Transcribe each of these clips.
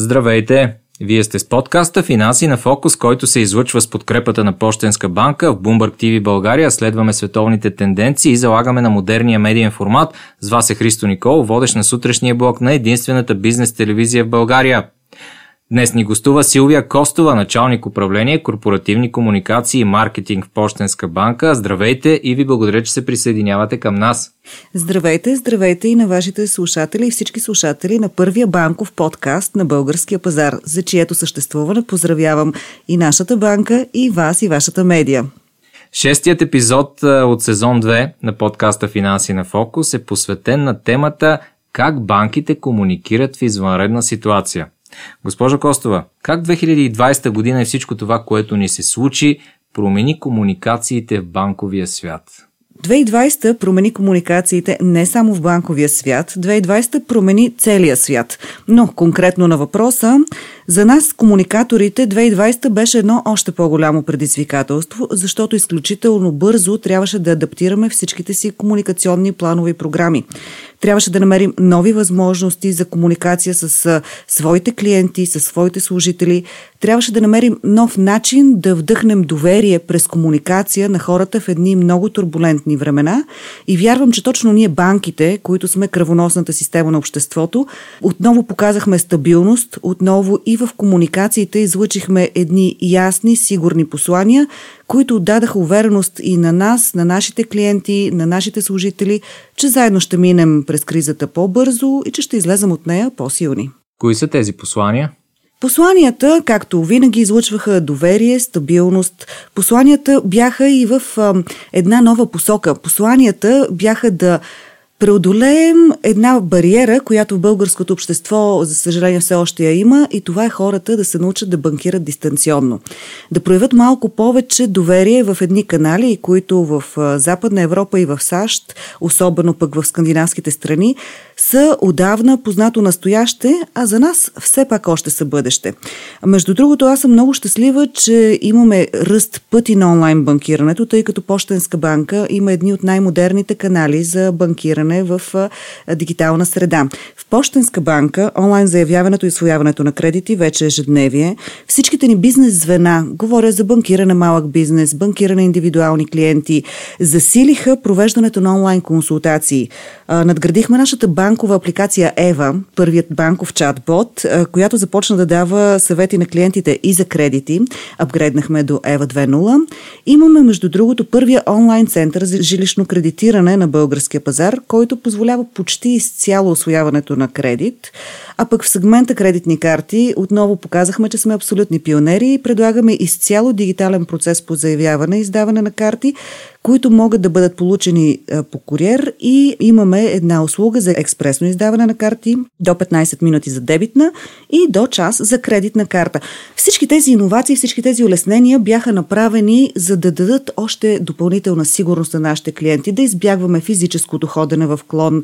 Здравейте! Вие сте с подкаста Финанси на фокус, който се излъчва с подкрепата на Пощенска банка в Bloomberg TV България. Следваме световните тенденции и залагаме на модерния медиен формат. С вас е Христо Никол, водещ на сутрешния блок на единствената бизнес телевизия в България. Днес ни гостува Силвия Костова, началник управление корпоративни комуникации и маркетинг в Пощенска банка. Здравейте и ви благодаря, че се присъединявате към нас. Здравейте, здравейте и на вашите слушатели и всички слушатели на първия банков подкаст на българския пазар, за чието съществуване поздравявам и нашата банка, и вас, и вашата медия. Шестият епизод от сезон 2 на подкаста Финанси на фокус е посветен на темата как банките комуникират в извънредна ситуация – Госпожа Костова, как 2020 година и всичко това, което ни се случи, промени комуникациите в банковия свят? 2020 промени комуникациите не само в банковия свят, 2020 промени целия свят. Но конкретно на въпроса, за нас, комуникаторите, 2020 беше едно още по-голямо предизвикателство, защото изключително бързо трябваше да адаптираме всичките си комуникационни планови програми. Трябваше да намерим нови възможности за комуникация с своите клиенти, с своите служители. Трябваше да намерим нов начин да вдъхнем доверие през комуникация на хората в едни много турбулентни времена. И вярвам, че точно ние банките, които сме кръвоносната система на обществото, отново показахме стабилност, отново и в комуникациите излъчихме едни ясни, сигурни послания, които дадаха увереност и на нас, на нашите клиенти, на нашите служители, че заедно ще минем през кризата по-бързо и че ще излезем от нея по-силни. Кои са тези послания? Посланията, както винаги, излъчваха доверие, стабилност. Посланията бяха и в а, една нова посока. Посланията бяха да преодолеем една бариера, която в българското общество, за съжаление, все още я има и това е хората да се научат да банкират дистанционно. Да проявят малко повече доверие в едни канали, които в Западна Европа и в САЩ, особено пък в скандинавските страни, са отдавна познато настояще, а за нас все пак още са бъдеще. Между другото, аз съм много щастлива, че имаме ръст пъти на онлайн банкирането, тъй като Пощенска банка има едни от най-модерните канали за банкиране в дигитална среда. В Пощенска банка онлайн заявяването и освояването на кредити вече е ежедневие. Всичките ни бизнес звена, говоря за банкиране малък бизнес, банкиране индивидуални клиенти, засилиха провеждането на онлайн консултации. Надградихме нашата банкова апликация Ева, първият банков чатбот, която започна да дава съвети на клиентите и за кредити. Апгрейднахме до Ева 2.0. Имаме, между другото, първия онлайн център за жилищно кредитиране на българския пазар, който позволява почти изцяло освояването на кредит. А пък в сегмента кредитни карти отново показахме, че сме абсолютни пионери и предлагаме изцяло дигитален процес по заявяване и издаване на карти, които могат да бъдат получени по куриер и имаме една услуга за експресно издаване на карти до 15 минути за дебитна и до час за кредитна карта. Всички тези иновации, всички тези улеснения бяха направени за да дадат още допълнителна сигурност на нашите клиенти, да избягваме физическото ходене в клон,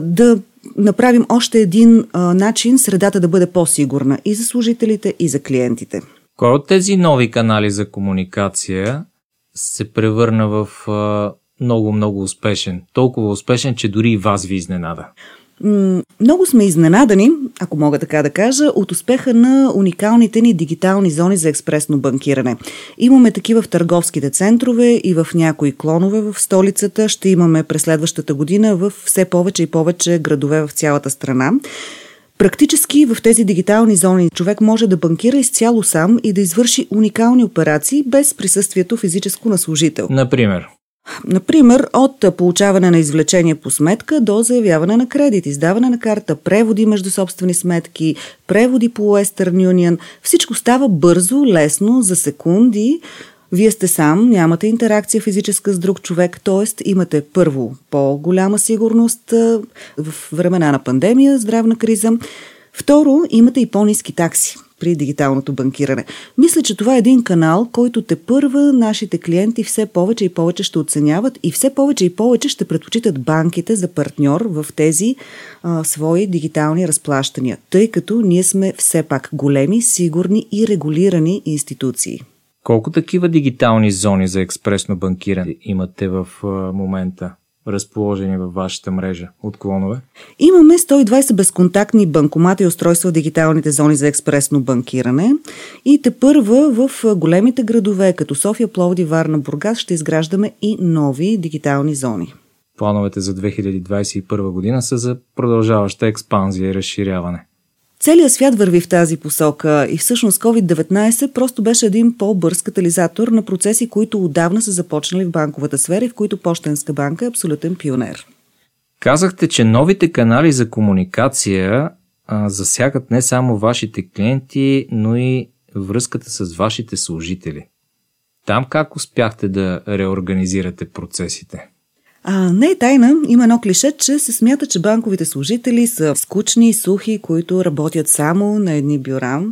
да направим още един начин средата да бъде по-сигурна и за служителите, и за клиентите. Кой от тези нови канали за комуникация се превърна в много-много успешен? Толкова успешен, че дори и вас ви изненада. Много сме изненадани, ако мога така да кажа, от успеха на уникалните ни дигитални зони за експресно банкиране. Имаме такива в търговските центрове и в някои клонове в столицата. Ще имаме през следващата година в все повече и повече градове в цялата страна. Практически в тези дигитални зони човек може да банкира изцяло сам и да извърши уникални операции без присъствието физическо на служител. Например? Например, от получаване на извлечение по сметка до заявяване на кредит, издаване на карта, преводи между собствени сметки, преводи по Western Union. Всичко става бързо, лесно, за секунди. Вие сте сам, нямате интеракция физическа с друг човек, т.е. имате първо по-голяма сигурност в времена на пандемия, здравна криза. Второ, имате и по-низки такси при дигиталното банкиране. Мисля, че това е един канал, който те първа нашите клиенти все повече и повече ще оценяват и все повече и повече ще предпочитат банките за партньор в тези а, свои дигитални разплащания, тъй като ние сме все пак големи, сигурни и регулирани институции. Колко такива дигитални зони за експресно банкиране имате в момента? разположени във вашата мрежа от клонове? Имаме 120 безконтактни банкомати и устройства в дигиталните зони за експресно банкиране и те първа в големите градове, като София, Пловди, Варна, Бургас, ще изграждаме и нови дигитални зони. Плановете за 2021 година са за продължаваща експанзия и разширяване. Целият свят върви в тази посока и всъщност COVID-19 просто беше един по-бърз катализатор на процеси, които отдавна са започнали в банковата сфера и в които Пощенска банка е абсолютен пионер. Казахте, че новите канали за комуникация а, засягат не само вашите клиенти, но и връзката с вашите служители. Там как успяхте да реорганизирате процесите? А, не е тайна, има едно клише, че се смята, че банковите служители са скучни и сухи, които работят само на едни бюра.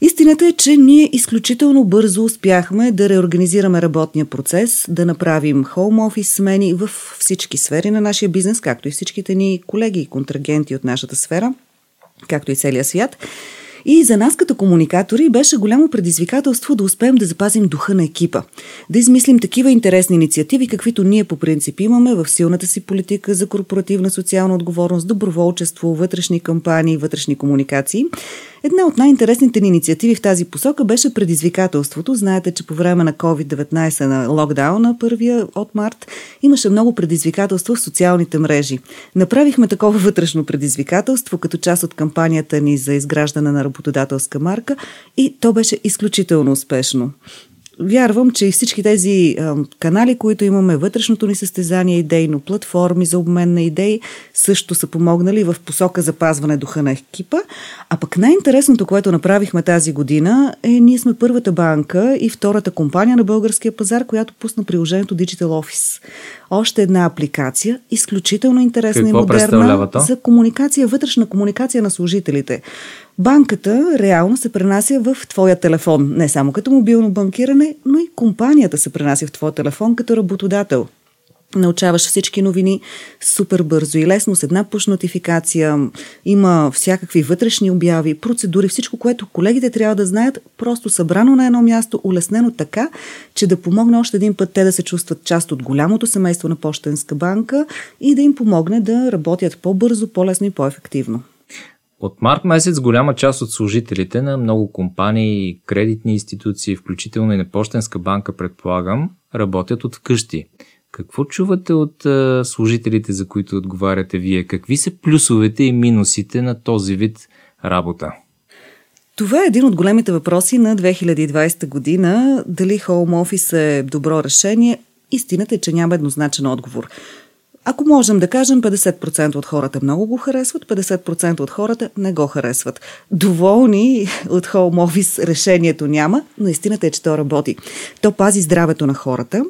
Истината е, че ние изключително бързо успяхме да реорганизираме работния процес, да направим хоум офис смени в всички сфери на нашия бизнес, както и всичките ни колеги и контрагенти от нашата сфера, както и целия свят. И за нас като комуникатори беше голямо предизвикателство да успеем да запазим духа на екипа, да измислим такива интересни инициативи, каквито ние по принцип имаме в силната си политика за корпоративна социална отговорност, доброволчество, вътрешни кампании, вътрешни комуникации – Една от най-интересните ни инициативи в тази посока беше предизвикателството. Знаете, че по време на COVID-19 на локдауна, първия от март, имаше много предизвикателства в социалните мрежи. Направихме такова вътрешно предизвикателство като част от кампанията ни за изграждане на работодателска марка и то беше изключително успешно вярвам, че и всички тези а, канали, които имаме, вътрешното ни състезание идейно, платформи за обмен на идеи, също са помогнали в посока запазване духа на екипа. А пък най-интересното, което направихме тази година е, ние сме първата банка и втората компания на българския пазар, която пусна приложението Digital Office. Още една апликация, изключително интересна Какво и модерна за комуникация, вътрешна комуникация на служителите. Банката реално се пренася в твоя телефон, не само като мобилно банкиране, но и компанията се пренася в твоя телефон като работодател. Научаваш всички новини супер бързо и лесно с една пуш нотификация. Има всякакви вътрешни обяви, процедури, всичко, което колегите трябва да знаят, просто събрано на едно място, улеснено така, че да помогне още един път те да се чувстват част от голямото семейство на Пощенска банка и да им помогне да работят по-бързо, по-лесно и по-ефективно. От март месец голяма част от служителите на много компании кредитни институции, включително и на Пощенска банка, предполагам, работят от вкъщи. Какво чувате от а, служителите, за които отговаряте вие? Какви са плюсовете и минусите на този вид работа? Това е един от големите въпроси на 2020 година. Дали хоум офис е добро решение? Истината е, че няма еднозначен отговор. Ако можем да кажем, 50% от хората много го харесват, 50% от хората не го харесват. Доволни от хоум офис решението няма, но истината е, че то работи. То пази здравето на хората,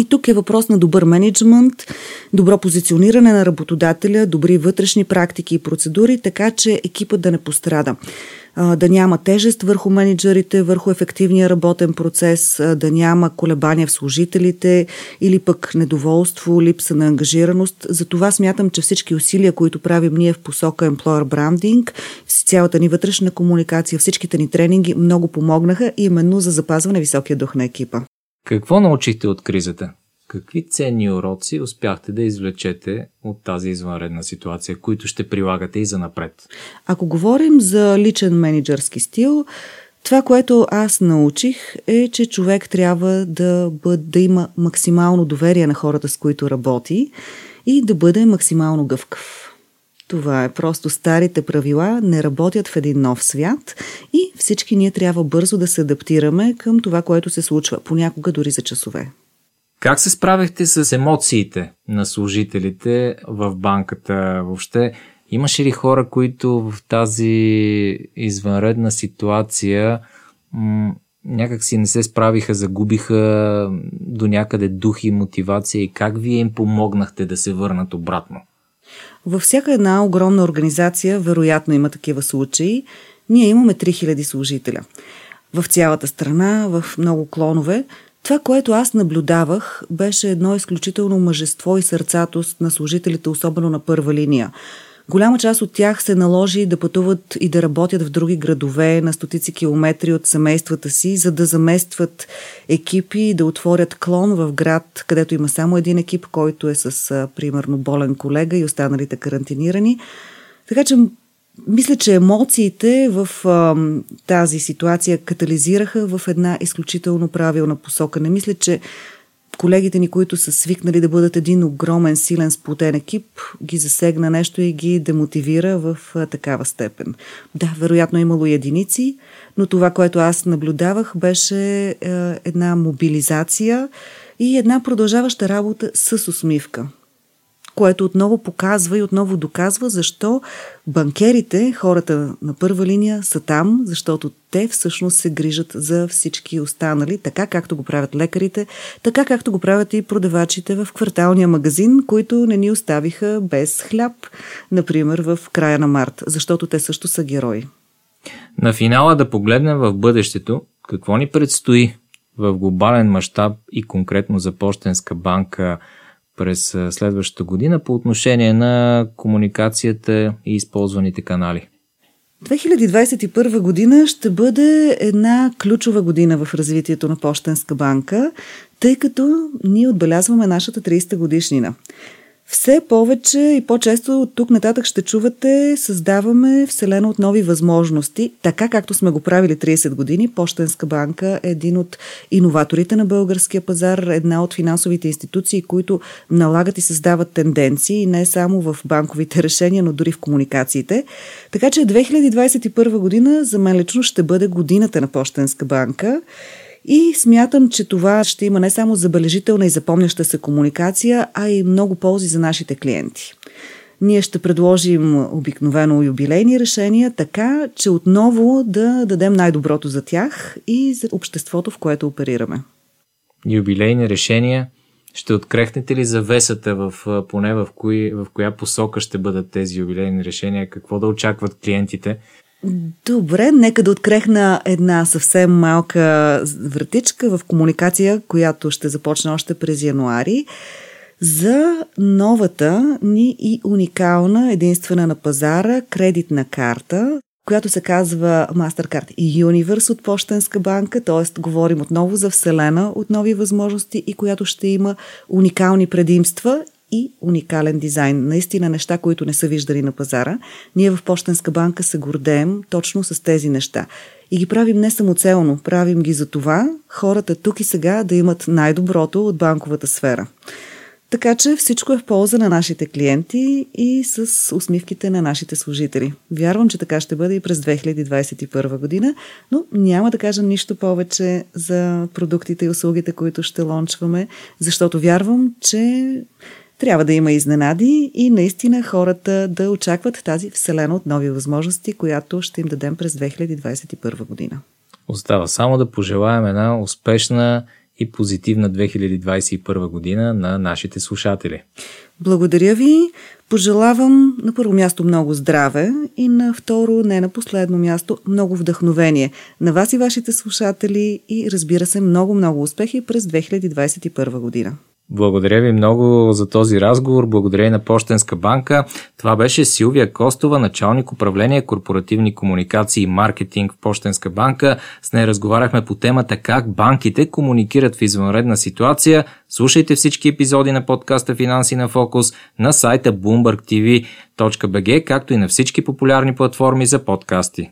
и тук е въпрос на добър менеджмент, добро позициониране на работодателя, добри вътрешни практики и процедури, така че екипът да не пострада. Да няма тежест върху менеджерите, върху ефективния работен процес, да няма колебания в служителите или пък недоволство, липса на ангажираност. Затова смятам, че всички усилия, които правим ние в посока Employer Branding, цялата ни вътрешна комуникация, всичките ни тренинги много помогнаха именно за запазване високия дух на екипа. Какво научихте от кризата? Какви ценни уроци успяхте да извлечете от тази извънредна ситуация, които ще прилагате и за напред? Ако говорим за личен менеджерски стил, това, което аз научих е, че човек трябва да, бъд, да има максимално доверие на хората, с които работи и да бъде максимално гъвкав. Това е просто старите правила не работят в един нов свят и всички ние трябва бързо да се адаптираме към това, което се случва, понякога дори за часове. Как се справихте с емоциите на служителите в банката? Въобще, имаше ли хора, които в тази извънредна ситуация м- някак си не се справиха, загубиха до някъде дух и мотивация и как вие им помогнахте да се върнат обратно? Във всяка една огромна организация, вероятно има такива случаи, ние имаме 3000 служителя. В цялата страна, в много клонове. Това, което аз наблюдавах, беше едно изключително мъжество и сърцатост на служителите, особено на първа линия. Голяма част от тях се наложи да пътуват и да работят в други градове на стотици километри от семействата си, за да заместват екипи и да отворят клон в град, където има само един екип, който е с, примерно, болен колега и останалите карантинирани. Така че мисля, че емоциите в а, тази ситуация катализираха в една изключително правилна посока. Не мисля, че колегите ни, които са свикнали да бъдат един огромен, силен, сплотен екип, ги засегна нещо и ги демотивира в а, такава степен. Да, вероятно е имало единици, но това, което аз наблюдавах, беше а, една мобилизация и една продължаваща работа с усмивка което отново показва и отново доказва защо банкерите, хората на първа линия са там, защото те всъщност се грижат за всички останали, така както го правят лекарите, така както го правят и продавачите в кварталния магазин, които не ни оставиха без хляб, например в края на март, защото те също са герои. На финала да погледнем в бъдещето, какво ни предстои в глобален мащаб и конкретно за Пощенска банка – през следващата година по отношение на комуникацията и използваните канали? 2021 година ще бъде една ключова година в развитието на Пощенска банка, тъй като ние отбелязваме нашата 30 годишнина. Все повече и по-често от тук нататък ще чувате, създаваме вселена от нови възможности, така както сме го правили 30 години. Пощенска банка е един от иноваторите на българския пазар, една от финансовите институции, които налагат и създават тенденции, не само в банковите решения, но дори в комуникациите. Така че 2021 година за мен лично ще бъде годината на Пощенска банка. И смятам, че това ще има не само забележителна и запомняща се комуникация, а и много ползи за нашите клиенти. Ние ще предложим обикновено юбилейни решения, така че отново да дадем най-доброто за тях и за обществото, в което оперираме. Юбилейни решения. Ще открехнете ли завесата в поне в, кои, в коя посока ще бъдат тези юбилейни решения? Какво да очакват клиентите? Добре, нека да открехна една съвсем малка вратичка в комуникация, която ще започне още през януари за новата ни и уникална, единствена на пазара кредитна карта, която се казва MasterCard Universe от Почтенска банка, т.е. говорим отново за вселена от нови възможности и която ще има уникални предимства и уникален дизайн. Наистина неща, които не са виждали на пазара. Ние в Почтенска банка се гордеем точно с тези неща. И ги правим не самоцелно, правим ги за това хората тук и сега да имат най-доброто от банковата сфера. Така че всичко е в полза на нашите клиенти и с усмивките на нашите служители. Вярвам, че така ще бъде и през 2021 година, но няма да кажа нищо повече за продуктите и услугите, които ще лончваме, защото вярвам, че трябва да има изненади и наистина хората да очакват тази вселена от нови възможности, която ще им дадем през 2021 година. Остава само да пожелаем една успешна и позитивна 2021 година на нашите слушатели. Благодаря ви. Пожелавам на първо място много здраве и на второ, не на последно място, много вдъхновение на вас и вашите слушатели и разбира се много-много успехи през 2021 година. Благодаря ви много за този разговор. Благодаря на Пощенска банка. Това беше Силвия Костова, началник управление корпоративни комуникации и маркетинг в Пощенска банка. С нея разговаряхме по темата как банките комуникират в извънредна ситуация. Слушайте всички епизоди на подкаста Финанси на фокус на сайта bloombergtv.bg, както и на всички популярни платформи за подкасти.